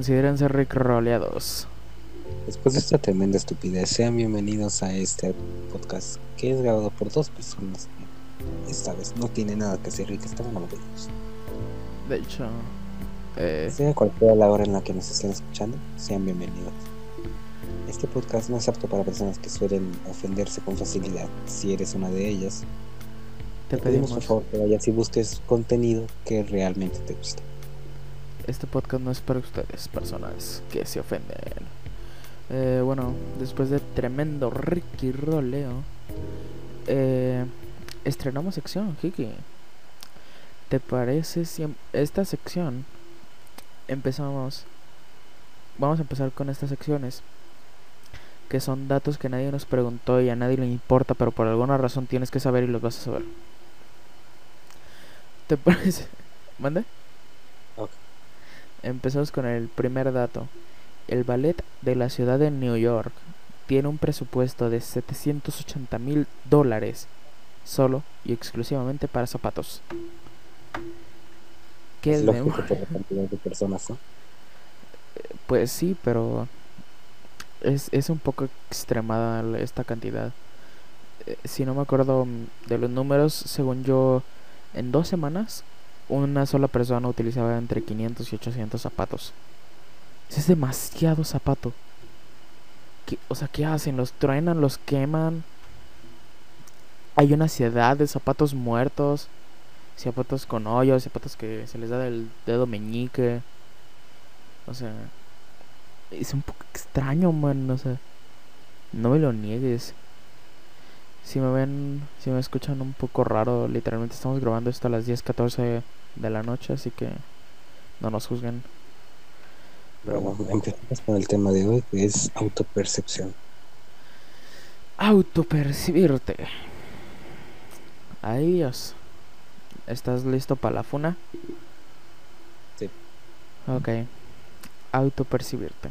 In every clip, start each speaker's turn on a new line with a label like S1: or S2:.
S1: consideren ser roleados.
S2: Después de esta tremenda estupidez, sean bienvenidos a este podcast que es grabado por dos personas que esta vez no tiene nada que hacer y que están aburridos.
S1: De hecho, eh,
S2: Sea cual sea la hora en la que nos estén escuchando, sean bienvenidos. Este podcast no es apto para personas que suelen ofenderse con facilidad. Si eres una de ellas,
S1: te
S2: te pedimos
S1: pedimos.
S2: por favor que vayas y busques contenido que realmente te guste.
S1: Este podcast no es para ustedes, personas que se ofenden. Eh, bueno, después de tremendo Ricky roleo, eh, estrenamos sección, Kiki. ¿Te parece si em- esta sección empezamos? Vamos a empezar con estas secciones que son datos que nadie nos preguntó y a nadie le importa, pero por alguna razón tienes que saber y los vas a saber. ¿Te parece? ¿Mande? Empezamos con el primer dato. El ballet de la ciudad de New York tiene un presupuesto de 780 mil dólares solo y exclusivamente para zapatos. ¿Qué
S2: Es
S1: de-
S2: lógico por la cantidad de personas, ¿no?
S1: Pues sí, pero es, es un poco extremada esta cantidad. Eh, Si no me acuerdo mm, de los números, según yo, en dos semanas una sola persona utilizaba entre 500 y 800 zapatos. Es demasiado zapato. ¿Qué- o sea, ¿qué hacen? ¿Los truenan? ¿Los queman? Hay una ciudad de zapatos muertos, zapatos con hoyos, zapatos que se les da del dedo meñique. O sea, es un poco extraño, man. O sea, no me lo niegues. Si me ven, si me escuchan un poco raro, literalmente estamos grabando esto a las 10:14 de la noche, así que no nos juzguen. Pero
S2: Bueno, empezamos con el tema de hoy, que es autopercepción.
S1: Autopercibirte. Ay, Dios. ¿Estás listo para la funa?
S2: Sí.
S1: Ok. Autopercibirte.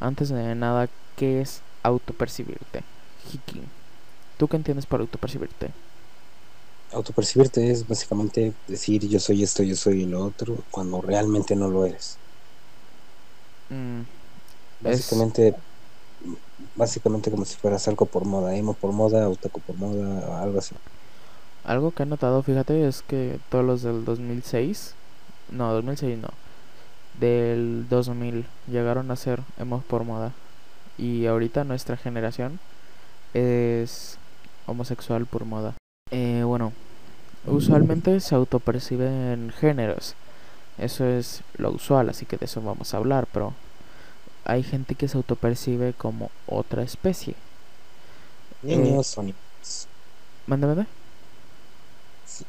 S1: Antes de nada, ¿qué es autopercibirte? Hiki. ¿Tú qué entiendes por autopercibirte?
S2: Autopercibirte es básicamente decir yo soy esto, yo soy lo otro, cuando realmente no lo eres.
S1: Mm, Es-
S2: Básicamente, básicamente como si fueras algo por moda, emo por moda, otaku por moda, algo así.
S1: Algo que he notado, fíjate, es que todos los del 2006, no, 2006 no, del 2000 llegaron a ser emos por moda. Y ahorita nuestra generación es homosexual por moda. Eh, bueno, usualmente se autoperciben géneros. Eso es lo usual, así que de eso vamos a hablar, pero hay gente que se autopercibe como otra especie.
S2: Niños.
S1: Mande, mande.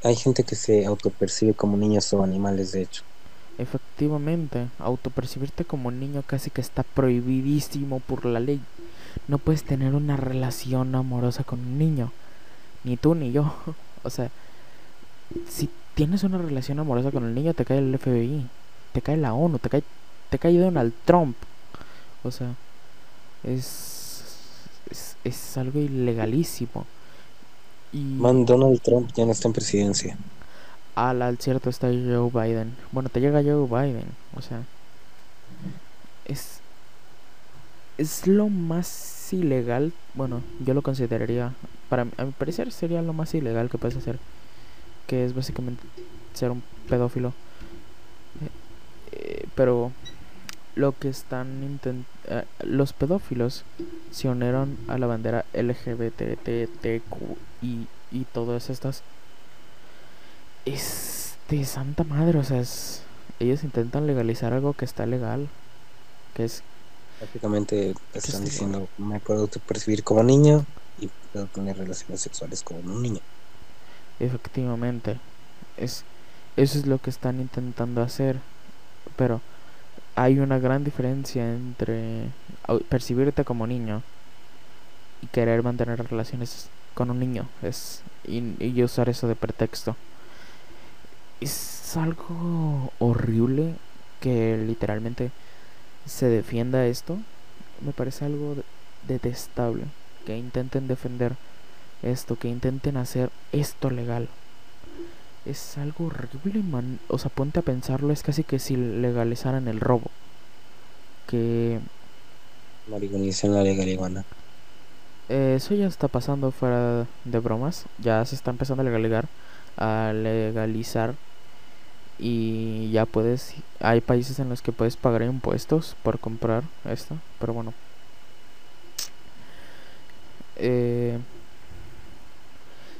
S2: Hay gente que se autopercibe como niños o animales, de hecho.
S1: Efectivamente, autopercibirte como niño casi que está prohibidísimo por la ley. No puedes tener una relación amorosa con un niño. Ni tú ni yo. O sea, si tienes una relación amorosa con el niño, te cae el FBI, te cae la ONU, te cae, te cae Donald Trump. O sea, es, es, es algo ilegalísimo. Y
S2: Man, Donald Trump ya no está en presidencia.
S1: al, al cierto está Joe Biden. Bueno, te llega Joe Biden. O sea, es, es lo más ilegal. Bueno, yo lo consideraría. Para a mi parecer sería lo más ilegal que puedes hacer. Que es básicamente ser un pedófilo. Eh, eh, pero lo que están intentando. los pedófilos se unieron a la bandera LGBTTQ y, y todas estas es de santa madre, o sea, es, ellos intentan legalizar algo que está legal, que es
S2: Prácticamente te
S1: ¿Qué
S2: están
S1: es
S2: diciendo, me puedo autopercibir como niño y puedo tener relaciones sexuales como un niño.
S1: efectivamente, es eso es lo que están intentando hacer, pero hay una gran diferencia entre percibirte como niño y querer mantener relaciones con un niño, es y, y usar eso de pretexto. Es algo horrible que literalmente se defienda esto. Me parece algo de- detestable. Que intenten defender esto, que intenten hacer esto legal. Es algo horrible, man. O sea, ponte a pensarlo, es casi que si legalizaran el robo. que
S2: Marigonización la legal
S1: eh, eso ya está pasando fuera de bromas. Ya se está empezando a legalizar, a legalizar y ya puedes hay países en los que puedes pagar impuestos por comprar esto pero bueno. Eh,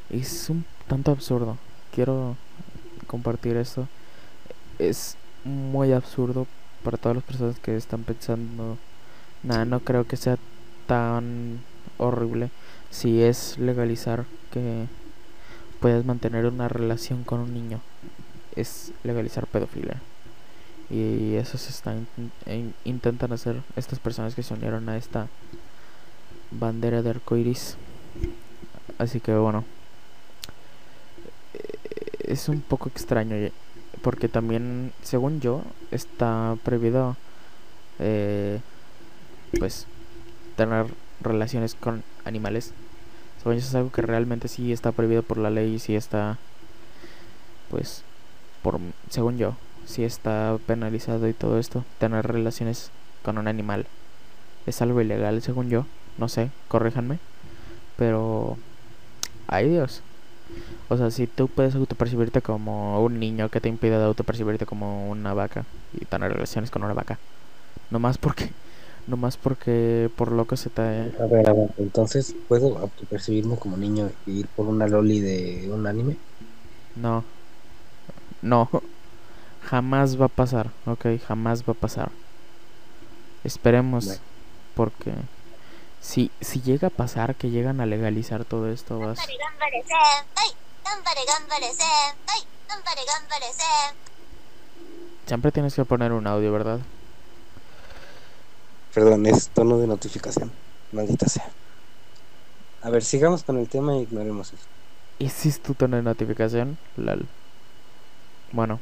S1: es un tanto absurdo quiero compartir esto. Es muy absurdo para todas las personas que están pensando nada no creo que sea tan horrible si es legalizar que puedes mantener una relación con un niño es legalizar pedofilia. Y eso se está intentan hacer estas personas que se unieron a esta bandera de arco iris. Así que bueno, eh, es un poco extraño porque también, según yo, está prohibido eh, pues tener relaciones con animales. Según yo es algo que realmente sí está prohibido por la ley y sí está pues por según yo, si está penalizado y todo esto, tener relaciones con un animal es algo ilegal, según yo. No sé, corríjanme. Pero ay Dios. O sea, si tú puedes autopercibirte como un niño que te impide de autopercibirte como una vaca y tener relaciones con una vaca. No más porque no más porque por lo que se te
S2: A ver, a ver, entonces puedo autopercibirme como niño y ir por una loli de un anime?
S1: No. No, jamás va a pasar, ok, jamás va a pasar. Esperemos, porque si, si llega a pasar que llegan a legalizar todo esto, vas... Siempre tienes que poner un audio, ¿verdad?
S2: Perdón, es tono de notificación. Maldita sea. A ver, sigamos con el tema y ignoremos eso.
S1: ¿Y si es tu tono de notificación? Lal. Bueno.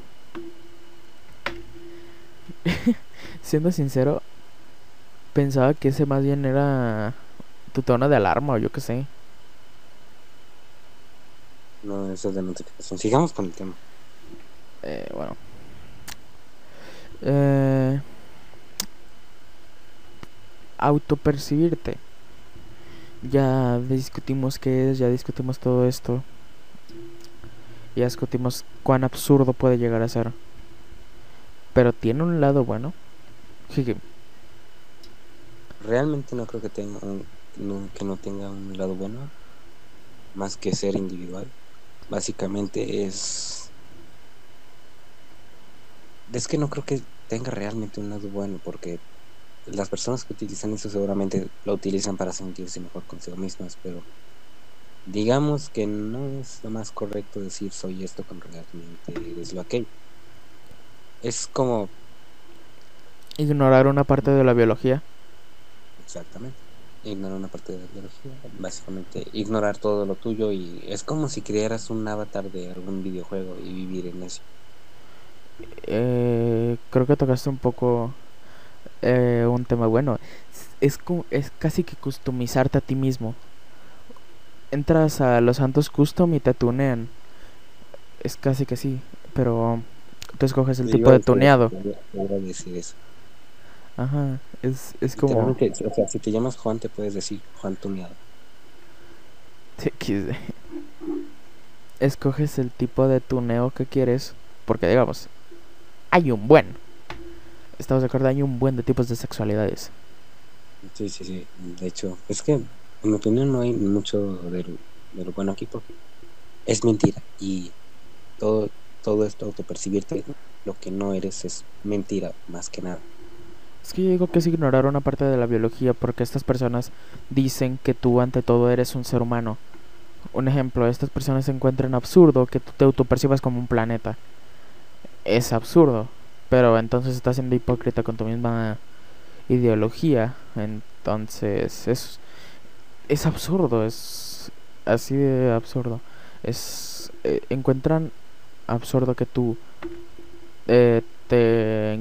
S1: Siendo sincero, pensaba que ese más bien era tu tono de alarma o yo qué sé.
S2: No, eso es de notificación. Sigamos con el tema.
S1: Eh, bueno. Eh, autopercibirte. Ya discutimos qué es, ya discutimos todo esto. Ya discutimos cuán absurdo puede llegar a ser. Pero tiene un lado bueno.
S2: Realmente no creo que tenga que no tenga un lado bueno. Más que ser individual. Básicamente es. Es que no creo que tenga realmente un lado bueno. Porque las personas que utilizan eso seguramente lo utilizan para sentirse mejor consigo mismas. Pero digamos que no es lo más correcto decir soy esto cuando realmente es lo aquello. Es como
S1: ignorar una parte de la biología.
S2: Exactamente. Ignorar una parte de la biología, básicamente ignorar todo lo tuyo y es como si crearas un avatar de algún videojuego y vivir en eso.
S1: Eh, creo que tocaste un poco eh, un tema bueno. Es, es casi que customizarte a ti mismo entras a los Santos Custom y te tunean. Es casi que sí, pero tú escoges el tipo de tuneado. Ajá, es, es como...
S2: o sea, si te llamas Juan te puedes decir Juan tuneado.
S1: Escoges el tipo de tuneo que quieres, porque digamos, hay un buen. Estamos de acuerdo, hay un buen de tipos de sexualidades.
S2: Sí, sí, sí. De hecho, es que en mi opinión no hay mucho de, lo bueno aquí porque es mentira y todo, todo esto autopercibirte lo que no eres es mentira más que nada.
S1: Es que yo digo que es ignorar una parte de la biología porque estas personas dicen que tú ante todo eres un ser humano. Un ejemplo, estas personas se encuentran absurdo que tú te autopercibas como un planeta. Es absurdo, pero entonces estás siendo hipócrita con tu misma ideología. Entonces es es absurdo, es así de absurdo. Es eh, encuentran absurdo que tú eh, te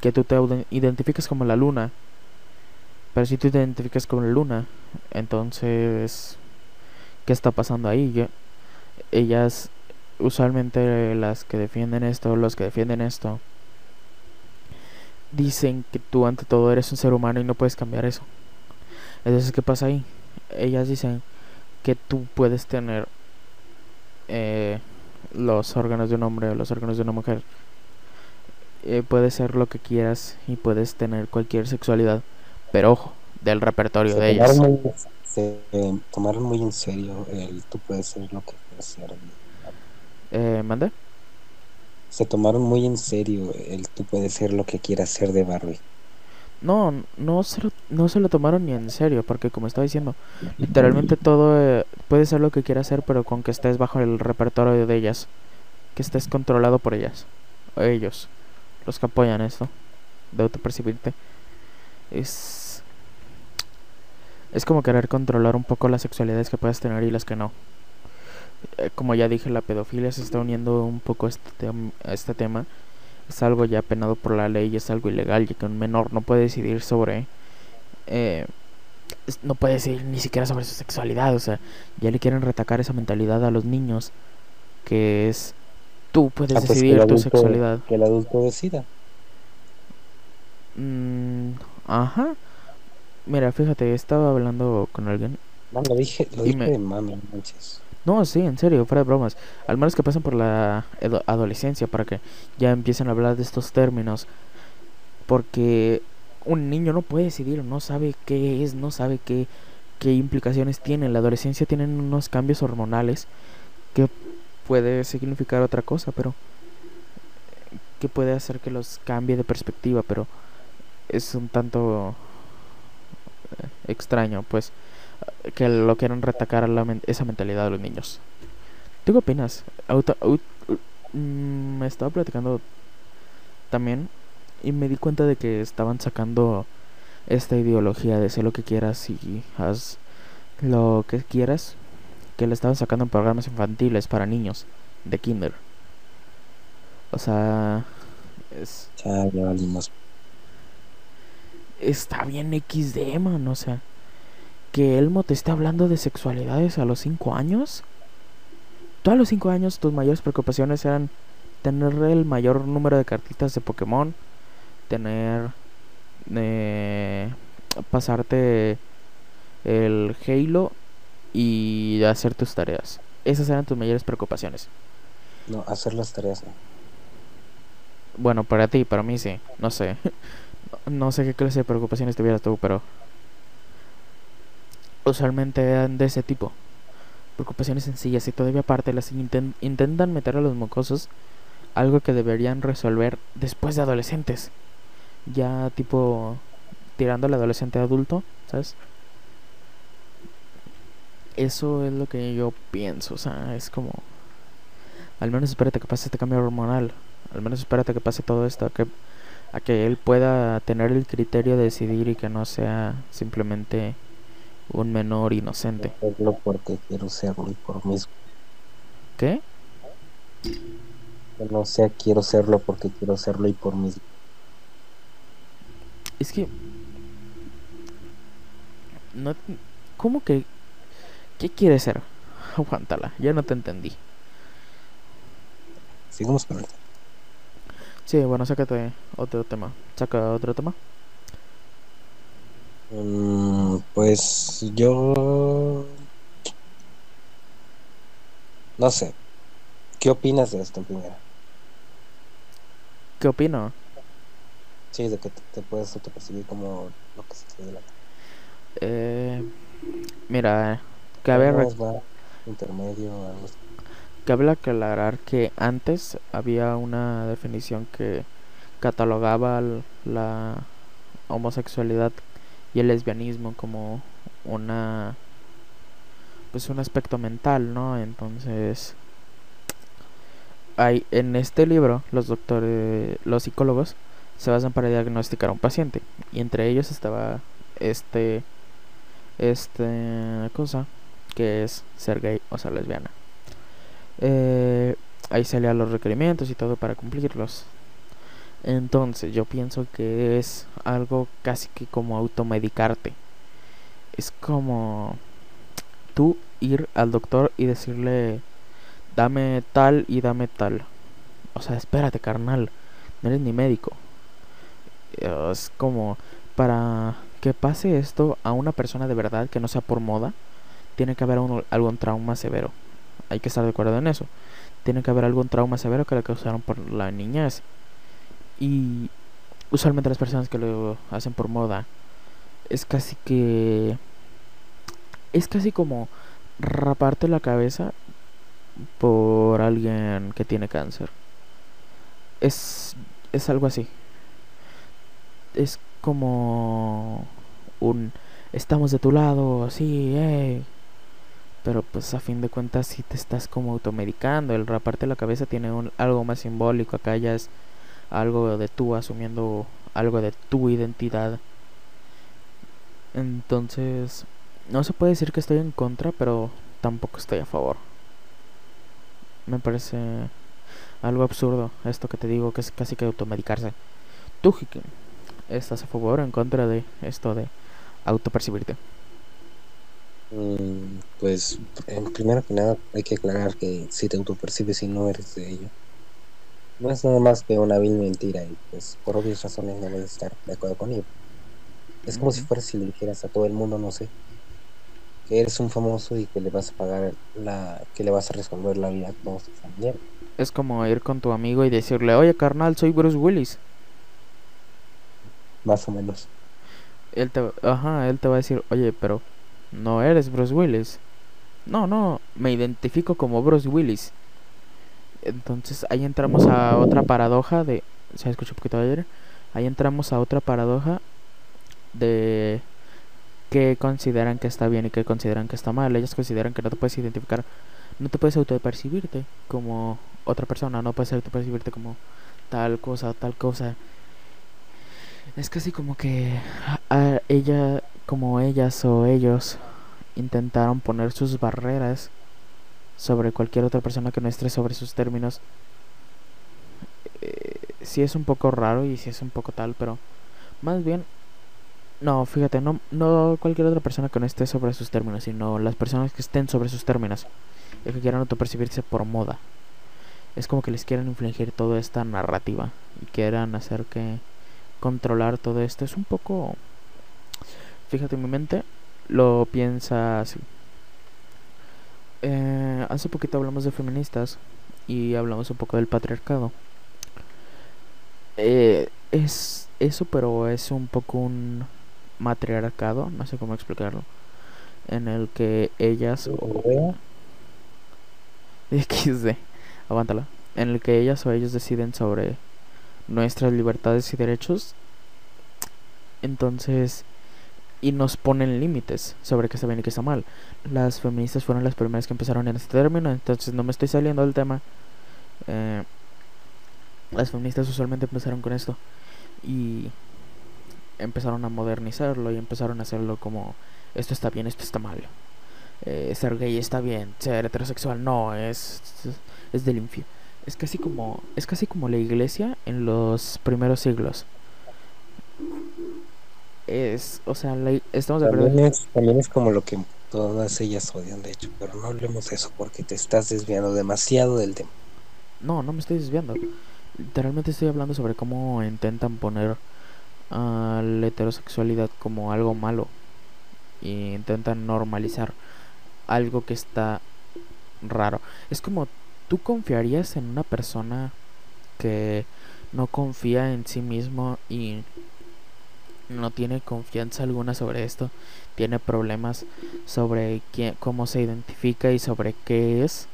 S1: que tú te identifiques como la luna. Pero si tú te identificas como la luna, entonces ¿qué está pasando ahí? ellas usualmente las que defienden esto, los que defienden esto dicen que tú ante todo eres un ser humano y no puedes cambiar eso. Entonces, ¿qué pasa ahí? Ellas dicen que tú puedes tener eh, los órganos de un hombre o los órganos de una mujer. Eh, puedes ser lo que quieras y puedes tener cualquier sexualidad. Pero ojo, del repertorio
S2: Se
S1: de ellas.
S2: muy, se eh, tomaron muy en serio el tú puedes ser lo que quieras ser.
S1: Eh, ¿Mande?
S2: Se tomaron muy en serio el tú puedes ser lo que quieras ser de Barbie.
S1: No, no se, lo, no se lo tomaron ni en serio, porque como estaba diciendo, literalmente todo eh, puede ser lo que quieras hacer, pero con que estés bajo el repertorio de ellas, que estés controlado por ellas, o ellos, los que apoyan esto, de autopercibirte. Es. Es como querer controlar un poco las sexualidades que puedes tener y las que no. Eh, como ya dije, la pedofilia se está uniendo un poco este, a este tema es algo ya penado por la ley, es algo ilegal, ya que un menor no puede decidir sobre, eh, no puede decidir ni siquiera sobre su sexualidad, o sea, ya le quieren retacar esa mentalidad a los niños, que es, tú puedes
S2: Ah, pues
S1: decidir tu
S2: adulto-
S1: sexualidad.
S2: Que el adulto decida.
S1: Mm, ajá. Mira, fíjate, estaba hablando con alguien.
S2: No, lo dije, lo dije
S1: me-
S2: de mami, manches.
S1: No, sí, en serio, fuera de bromas. Al menos que pasen por la adolescencia para que ya empiecen a hablar de estos términos. Porque un niño no puede decidir, no sabe qué es, no sabe qué, qué implicaciones tiene. En la adolescencia tienen unos cambios hormonales que puede significar otra cosa, pero que puede hacer que los cambie de perspectiva, pero es un tanto eh, extraño, pues, que lo quieran retacar a la men- esa mentalidad de los niños. ¿Tú qué opinas? Auto- mm, me estaba platicando también y me di cuenta de que estaban sacando esta ideología de sé lo que quieras y haz lo que quieras, que la estaban sacando en programas infantiles para niños de kinder. O sea, es,
S2: Ya, ya valimos.
S1: está bien XD, man. O sea, que Elmo te esté hablando de sexualidades a los 5 años. Tú a los 5 años tus mayores preocupaciones eran tener el mayor número de cartitas de Pokémon, tener... eh, pasarte el Halo y hacer tus tareas. Esas eran tus mayores preocupaciones.
S2: No, hacer las tareas no.
S1: Bueno, para ti, para mí sí. No sé. No sé qué clase de preocupaciones tuvieras tú, pero... Usualmente eran de ese tipo. Preocupaciones sencillas y todavía aparte las inten- intentan meter a los mocosos algo que deberían resolver después de adolescentes. Ya tipo tirando al adolescente adulto, ¿sabes? Eso es lo que yo pienso, o sea, es como... Al menos espérate que pase este cambio hormonal. Al menos espérate que pase todo esto, que, a que él pueda tener el criterio de decidir y que no sea simplemente un menor inocente.
S2: Porque quiero serlo y por mismo.
S1: ¿Qué?
S2: Que no sea quiero serlo porque quiero serlo y por mismo.
S1: Es que... No, ¿Cómo que... ¿Qué quiere ser? Aguántala, ya no te entendí.
S2: Sigamos con.
S1: Sí, bueno, sácate otro tema. Saca otro tema.
S2: Mm, pues yo no sé. ¿Qué opinas de esto en primera?
S1: ¿Qué opino?
S2: Sí, de que te, te puedes autopercibir como lo que se te dé la.
S1: Eh, mira, cabe,
S2: intermedio, algo así.
S1: cabe aclarar que antes había una definición que catalogaba la homosexualidad y el lesbianismo como una pues un aspecto mental, ¿no? Entonces hay en este libro los doctores, los psicólogos se basan para diagnosticar a un paciente y entre ellos estaba este este cosa que es ser gay o ser lesbiana. Eh, ahí salían los requerimientos y todo para cumplirlos. Entonces yo pienso que es algo casi que como automedicarte. Es como tú ir al doctor y decirle, dame tal y dame tal. O sea, espérate, carnal. No eres ni médico. Es como para que pase esto a una persona de verdad que no sea por moda, tiene que haber un, algún trauma severo. Hay que estar de acuerdo en eso. Tiene que haber algún trauma severo que le causaron por la niñez. Y usualmente las personas que lo hacen por moda es casi que es casi como raparte la cabeza por alguien que tiene cáncer. Es es algo así. Es como un estamos de tu lado, sí, eh. Pero pues a fin de cuentas si te estás como automedicando, el raparte la cabeza tiene un, algo más simbólico, acá ya es algo de tú asumiendo algo de tu identidad. Entonces, no se puede decir que estoy en contra, pero tampoco estoy a favor. Me parece algo absurdo esto que te digo, que es casi que automedicarse. Tú, Hiki, ¿estás a favor o en contra de esto de autopercibirte?
S2: Mm, pues, en primero que nada, hay que aclarar que si te autopercibes y no eres de ello, no es nada más que una vil mentira y pues por obvias razones no voy a estar de acuerdo con ello. Es como si fueras si le dijeras a todo el mundo, no sé, que eres un famoso y que le vas a pagar la, que le vas a resolver la vida a todos tus familiares.
S1: Es como ir con tu amigo y decirle, oye carnal, soy Bruce Willis.
S2: Más o menos.
S1: Él te, ajá, él te va a decir, oye, pero no eres Bruce Willis. No, no, me identifico como Bruce Willis. Entonces ahí entramos a otra paradoja de... ¿Se escucha un poquito ayer? Ahí entramos a otra paradoja de qué consideran que está bien y qué consideran que está mal. Ellos consideran que no te puedes identificar, no te puedes autopercibirte como otra persona, no puedes autopercibirte como tal cosa, tal cosa. Es casi como que ella, como ellas o ellos intentaron poner sus barreras sobre cualquier otra persona que no esté sobre sus términos. Eh, sí es un poco raro y sí es un poco tal, pero más bien no, fíjate, no, no cualquier otra persona que no esté sobre sus términos, sino las personas que estén sobre sus términos y que quieran autopercibirse por moda. Es como que les quieran infligir toda esta narrativa y quieran hacer que controlar todo esto. Es un poco... Fíjate, en mi mente lo piensa así. Eh, hace poquito hablamos de feministas y hablamos un poco del patriarcado. Eh, es eso, pero es un poco un matriarcado, no sé cómo explicarlo, en el que ellas o XD, aguántala, en el que ellas o ellos deciden sobre nuestras libertades y derechos. Entonces, y nos ponen límites sobre qué está bien y qué está mal. Las feministas fueron las primeras que empezaron en este término, entonces no me estoy saliendo del tema. Eh, las feministas usualmente empezaron con esto y empezaron a modernizarlo y empezaron a hacerlo como esto está bien, esto está mal. Eh, ser gay está bien, ser heterosexual no, es, es del infierno. Es casi como es casi como la iglesia en los primeros siglos. Es, o sea, estamos de
S2: también es, también es como lo que todas ellas odian, de hecho, pero no hablemos de eso porque te estás desviando demasiado del tema.
S1: No, no me estoy desviando. Literalmente estoy hablando sobre cómo intentan poner a la heterosexualidad como algo malo y intentan normalizar algo que está raro. Es como tú confiarías en una persona que no confía en sí mismo y no tiene confianza alguna sobre esto, tiene problemas sobre quién, cómo se identifica y sobre qué es.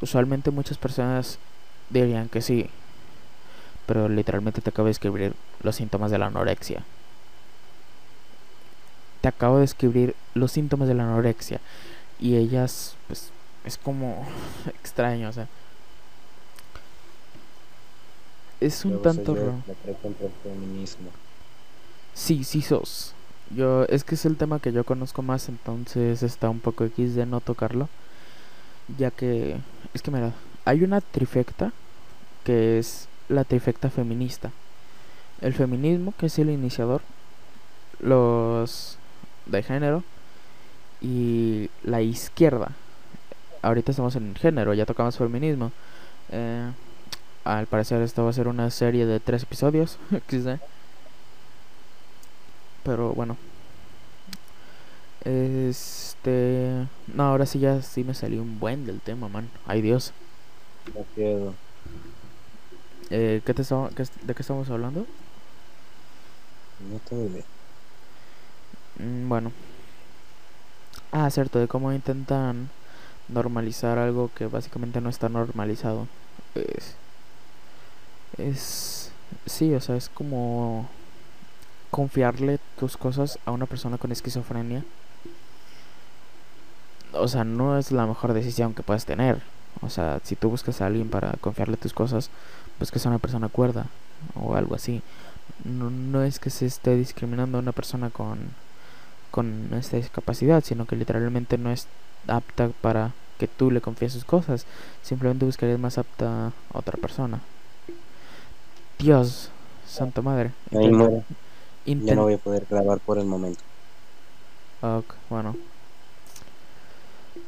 S1: Usualmente muchas personas dirían que sí, pero literalmente te acabo de escribir los síntomas de la anorexia. Te acabo de escribir los síntomas de la anorexia y ellas, pues, es como extraño, o sea. Es un tanto raro. Sí, sí sos. Yo, es que es el tema que yo conozco más, entonces está un poco X de no tocarlo. Ya que, es que mira, hay una trifecta que es la trifecta feminista. El feminismo, que es el iniciador, los de género y la izquierda. Ahorita estamos en género, ya tocamos feminismo. Eh, al parecer esto va a ser una serie de tres episodios. Pero bueno. Este. No, ahora sí ya sí me salió un buen del tema, man. Ay Dios.
S2: No quiero.
S1: Eh, ¿qué te qué es- ¿De qué estamos hablando?
S2: No tengo idea.
S1: Mm, bueno. Ah, cierto, de cómo intentan normalizar algo que básicamente no está normalizado. Es. Es. Sí, o sea, es como. Confiarle tus cosas a una persona con esquizofrenia. O sea, no es la mejor decisión que puedes tener. O sea, si tú buscas a alguien para confiarle tus cosas, buscas a una persona cuerda o algo así. No, no es que se esté discriminando a una persona con, con esta discapacidad, sino que literalmente no es apta para que tú le confíes sus cosas. Simplemente buscarías más apta a otra persona. Dios, santa madre.
S2: Ya
S1: intent-
S2: no voy a poder grabar por el momento.
S1: Ok, bueno.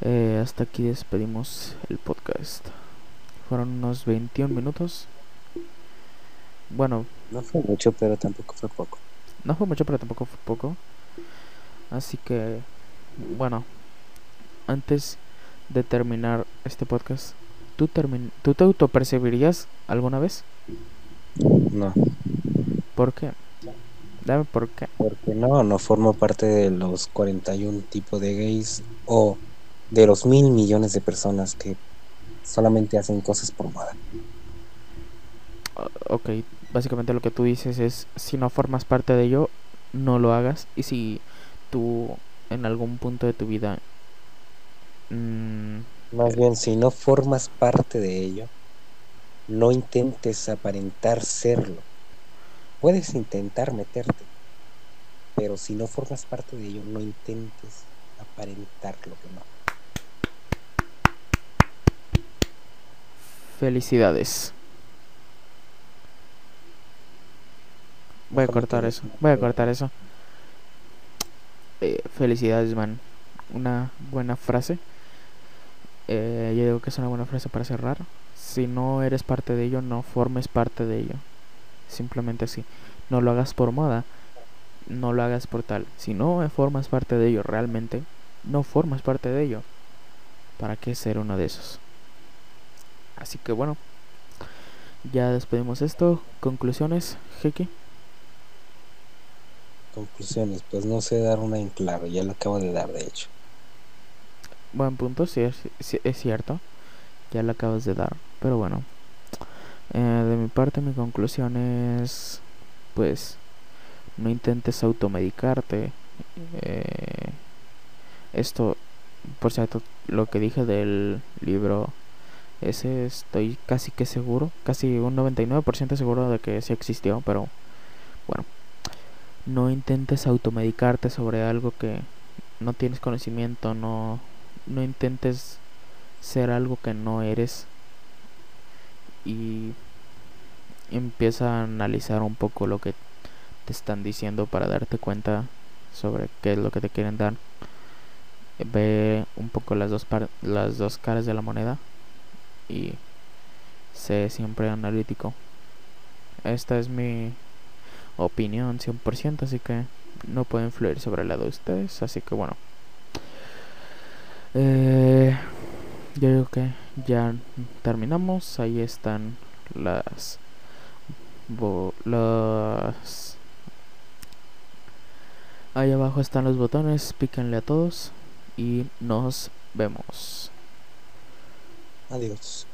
S1: Eh, hasta aquí despedimos el podcast. Fueron unos 21 minutos. Bueno,
S2: No fue mucho, pero tampoco fue poco.
S1: no fue mucho, pero tampoco fue poco. Así que, bueno, antes de terminar este podcast, ¿tú, termin ¿tú te autopercibirías alguna vez?
S2: No,
S1: ¿Por qué? Dame por qué.
S2: porque no, no formo parte de los 41 tipos de gays o de los mil millones de personas que solamente hacen cosas por moda.
S1: Ok, básicamente lo que tú dices es, si no formas parte de ello, no lo hagas. Y si tú en algún punto de tu vida... mm,
S2: Más bien, si no formas parte de ello, no intentes aparentar serlo. Puedes intentar meterte, pero si no formas parte de ello, no intentes aparentar lo que no.
S1: felicidades. Voy a cortar eso. Voy a cortar eso. Eh, felicidades, man. Una buena frase. Eh, yo digo que es una buena frase para cerrar. Si no eres parte de ello, no formes parte de ello. Simplemente así. No lo hagas por moda. No lo hagas por tal. Si no formas parte de ello realmente, no formas parte de ello. ¿Para qué ser uno de esos? Así que bueno. Ya despedimos esto. Conclusiones, Jeque.
S2: Conclusiones, pues no sé dar una en claro, ya lo acabo de dar de hecho.
S1: Buen punto, sí es, sí es cierto. Ya lo acabas de dar. Pero bueno. Eh, de mi parte, mi conclusión es. Pues. No intentes automedicarte. Eh, esto, por cierto, lo que dije del libro. Ese estoy casi que seguro. Casi un 99% seguro de que sí existió. Pero. Bueno. No intentes automedicarte sobre algo que no tienes conocimiento. No no intentes ser algo que no eres y empieza a analizar un poco lo que te están diciendo para darte cuenta sobre qué es lo que te quieren dar. Ve un poco las dos par- las dos caras de la moneda y sé siempre analítico. Esta es mi opinión 100%, así que no puedo influir sobre lado de ustedes, así que bueno. Eh, yo digo que ya terminamos. Ahí están las. las. Ahí abajo están los botones. Píquenle a todos. Y nos vemos.
S2: Adiós.